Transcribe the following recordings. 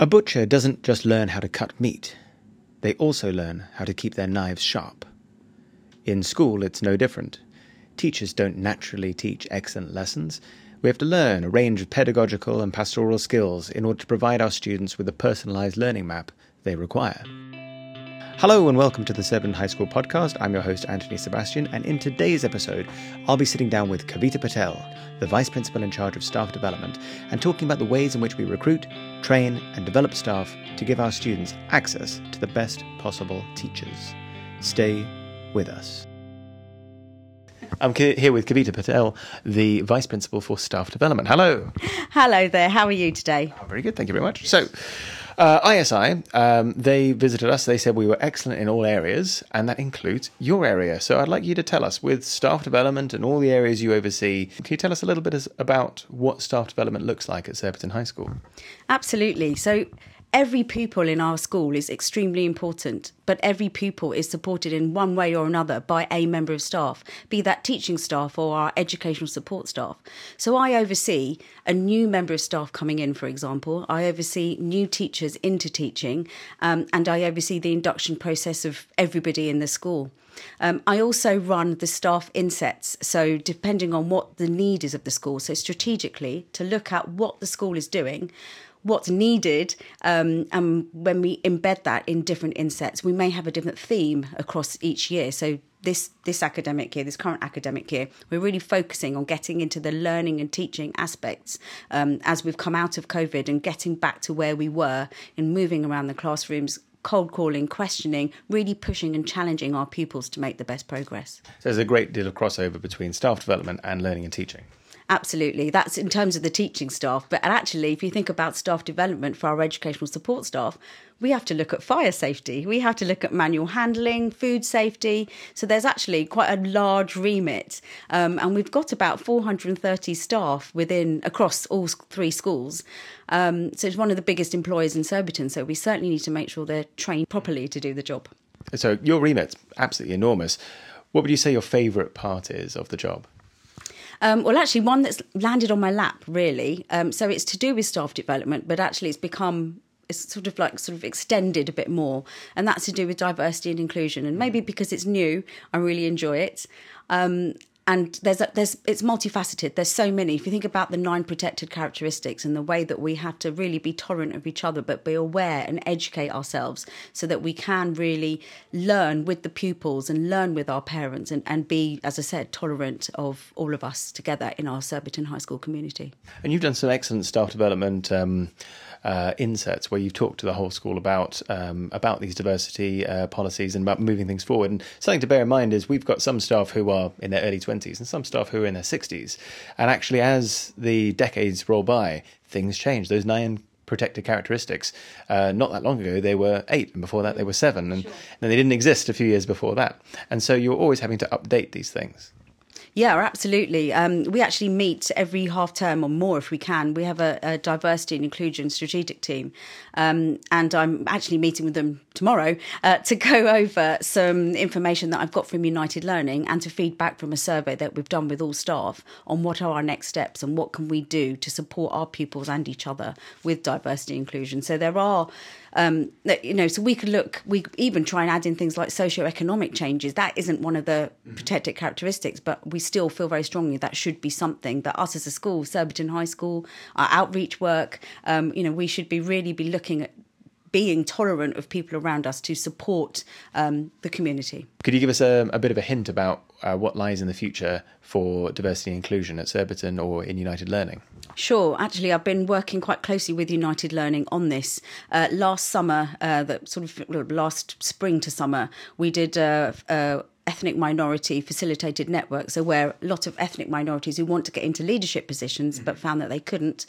A butcher doesn't just learn how to cut meat, they also learn how to keep their knives sharp. In school, it's no different. Teachers don't naturally teach excellent lessons. We have to learn a range of pedagogical and pastoral skills in order to provide our students with the personalised learning map they require. Hello and welcome to the Surbiton High School podcast. I'm your host, Anthony Sebastian, and in today's episode, I'll be sitting down with Kavita Patel, the Vice Principal in charge of staff development, and talking about the ways in which we recruit, train, and develop staff to give our students access to the best possible teachers. Stay with us. I'm here with Kavita Patel, the Vice Principal for Staff Development. Hello. Hello there. How are you today? Oh, very good. Thank you very much. So, uh, ISI, um, they visited us. They said we were excellent in all areas, and that includes your area. So I'd like you to tell us, with staff development and all the areas you oversee, can you tell us a little bit about what staff development looks like at Surbiton High School? Absolutely. So every pupil in our school is extremely important, but every pupil is supported in one way or another by a member of staff, be that teaching staff or our educational support staff. So I oversee a new member of staff coming in, for example. I oversee new teachers into teaching, um, and I oversee the induction process of everybody in the school. Um, I also run the staff insets. So, depending on what the need is of the school, so strategically to look at what the school is doing, what's needed um, and when we embed that in different insets we may have a different theme across each year so this this academic year this current academic year we're really focusing on getting into the learning and teaching aspects um, as we've come out of covid and getting back to where we were in moving around the classrooms cold calling, questioning, really pushing and challenging our pupils to make the best progress. So there's a great deal of crossover between staff development and learning and teaching. Absolutely. That's in terms of the teaching staff. But actually, if you think about staff development for our educational support staff, we have to look at fire safety. We have to look at manual handling, food safety. So there's actually quite a large remit. Um, and we've got about 430 staff within across all three schools. Um, so it's one of the biggest employers in Surbiton. So we certainly need to make sure they're trained properly to do the job. So your remit's absolutely enormous. What would you say your favourite part is of the job? Um, well, actually, one that's landed on my lap, really. Um, so it's to do with staff development, but actually, it's become it's sort of like sort of extended a bit more, and that's to do with diversity and inclusion. And maybe because it's new, I really enjoy it. Um, and there's a, there's it's multifaceted. There's so many. If you think about the nine protected characteristics and the way that we have to really be tolerant of each other, but be aware and educate ourselves, so that we can really learn with the pupils and learn with our parents, and, and be, as I said, tolerant of all of us together in our Surbiton High School community. And you've done some excellent staff development. Um, uh, insets where you've talked to the whole school about um, about these diversity uh, policies and about moving things forward. And something to bear in mind is we've got some staff who are in their early twenties and some staff who are in their sixties. And actually, as the decades roll by, things change. Those nine protected characteristics. Uh, not that long ago, they were eight, and before that, they were seven, and, sure. and they didn't exist a few years before that. And so you're always having to update these things. Yeah, absolutely. Um, we actually meet every half term or more if we can. We have a, a diversity and inclusion strategic team, um, and I'm actually meeting with them tomorrow uh, to go over some information that I've got from United Learning and to feedback from a survey that we've done with all staff on what are our next steps and what can we do to support our pupils and each other with diversity and inclusion. So there are um, you know, so we could look, we even try and add in things like socio-economic changes. That isn't one of the mm-hmm. protected characteristics, but we still feel very strongly that should be something that us as a school, Surbiton High School, our outreach work, um, you know, we should be really be looking at being tolerant of people around us to support um, the community. Could you give us a, a bit of a hint about uh, what lies in the future for diversity and inclusion at Surbiton or in United Learning? Sure. Actually, I've been working quite closely with United Learning on this. Uh, last summer, uh, the sort of last spring to summer, we did a, a ethnic minority facilitated network. So, where a lot of ethnic minorities who want to get into leadership positions but found that they couldn't,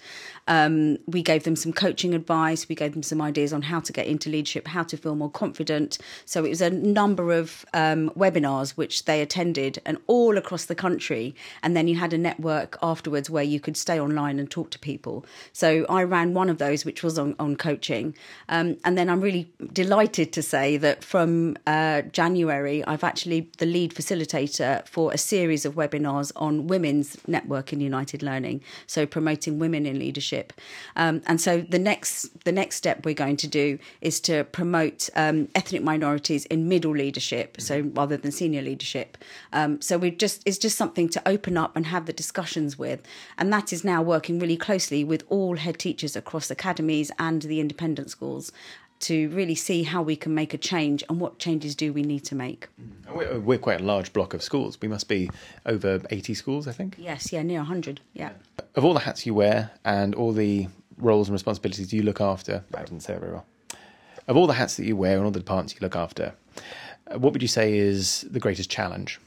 um, we gave them some coaching advice. We gave them some ideas on how to get into leadership, how to feel more confident. So, it was a number of um, webinars which they attended and all across the country. And then you had a network afterwards where you could stay online and talk to people. So, I ran one of those, which was on, on coaching. Um, and then I'm really delighted to say that from uh, January, I've actually the lead facilitator for a series of webinars on women's network in United Learning, so promoting women in leadership. Um, and so the next the next step we're going to do is to promote um, ethnic minorities in middle leadership, so rather than senior leadership. Um, so we just it's just something to open up and have the discussions with, and that is now working really closely with all head teachers across academies and the independent schools to really see how we can make a change and what changes do we need to make. We're, we're quite a large block of schools. We must be over 80 schools, I think. Yes, yeah, near 100. Yeah. Of all the hats you wear and all the roles and responsibilities you look after, I didn't say it very well. Of all the hats that you wear and all the departments you look after, uh, what would you say is the greatest challenge?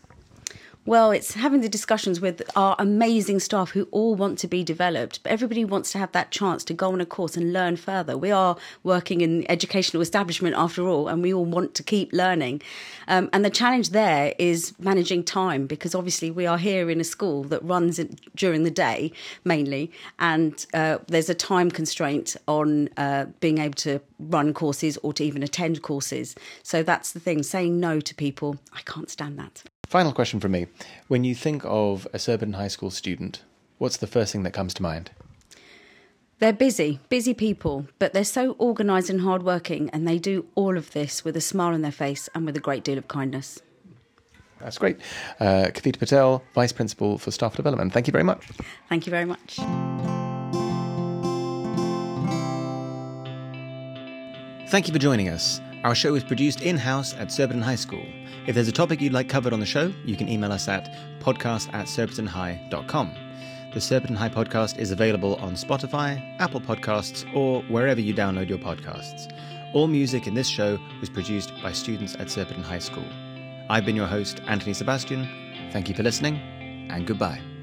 Well, it's having the discussions with our amazing staff who all want to be developed, but everybody wants to have that chance to go on a course and learn further. We are working in educational establishment after all, and we all want to keep learning. Um, and the challenge there is managing time because obviously we are here in a school that runs during the day mainly, and uh, there's a time constraint on uh, being able to run courses or to even attend courses. So that's the thing saying no to people, I can't stand that. Final question from me. When you think of a Surbiton High School student, what's the first thing that comes to mind? They're busy, busy people, but they're so organised and hardworking, and they do all of this with a smile on their face and with a great deal of kindness. That's great. Uh, Kavita Patel, Vice Principal for Staff Development. Thank you very much. Thank you very much. Thank you for joining us. Our show is produced in house at Surbiton High School. If there's a topic you'd like covered on the show, you can email us at podcast at surbitonhigh.com. The Surbiton High podcast is available on Spotify, Apple Podcasts, or wherever you download your podcasts. All music in this show was produced by students at Surbiton High School. I've been your host, Anthony Sebastian. Thank you for listening, and goodbye.